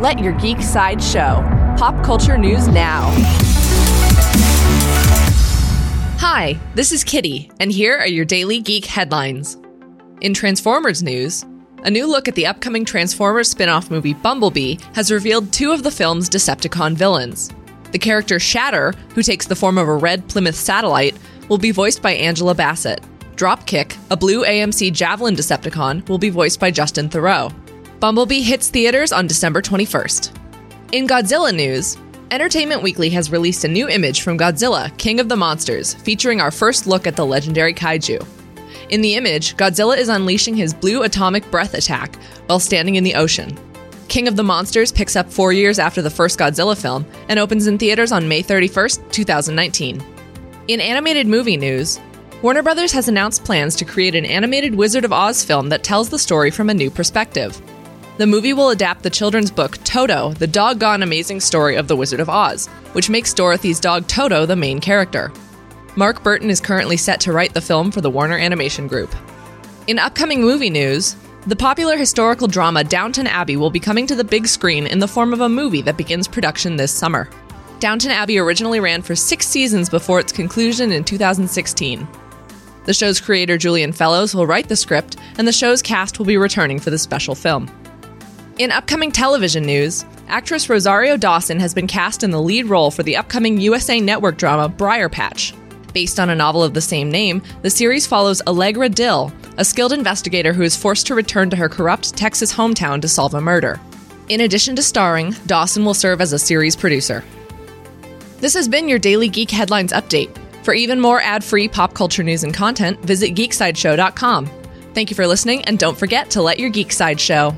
Let your geek side show. Pop culture news now. Hi, this is Kitty, and here are your daily geek headlines. In Transformers news, a new look at the upcoming Transformers spin off movie Bumblebee has revealed two of the film's Decepticon villains. The character Shatter, who takes the form of a red Plymouth satellite, will be voiced by Angela Bassett. Dropkick, a blue AMC Javelin Decepticon, will be voiced by Justin Theroux. Bumblebee hits theaters on December 21st. In Godzilla news, Entertainment Weekly has released a new image from Godzilla, King of the Monsters, featuring our first look at the legendary kaiju. In the image, Godzilla is unleashing his blue atomic breath attack while standing in the ocean. King of the Monsters picks up four years after the first Godzilla film and opens in theaters on May 31st, 2019. In animated movie news, Warner Brothers has announced plans to create an animated Wizard of Oz film that tells the story from a new perspective. The movie will adapt the children's book Toto, the doggone amazing story of the Wizard of Oz, which makes Dorothy's dog Toto the main character. Mark Burton is currently set to write the film for the Warner Animation Group. In upcoming movie news, the popular historical drama Downton Abbey will be coming to the big screen in the form of a movie that begins production this summer. Downton Abbey originally ran for six seasons before its conclusion in 2016. The show's creator, Julian Fellowes, will write the script, and the show's cast will be returning for the special film. In upcoming television news, actress Rosario Dawson has been cast in the lead role for the upcoming USA Network drama Briar Patch. Based on a novel of the same name, the series follows Allegra Dill, a skilled investigator who is forced to return to her corrupt Texas hometown to solve a murder. In addition to starring, Dawson will serve as a series producer. This has been your daily Geek Headlines update. For even more ad free pop culture news and content, visit geeksideshow.com. Thank you for listening, and don't forget to let your geek side show.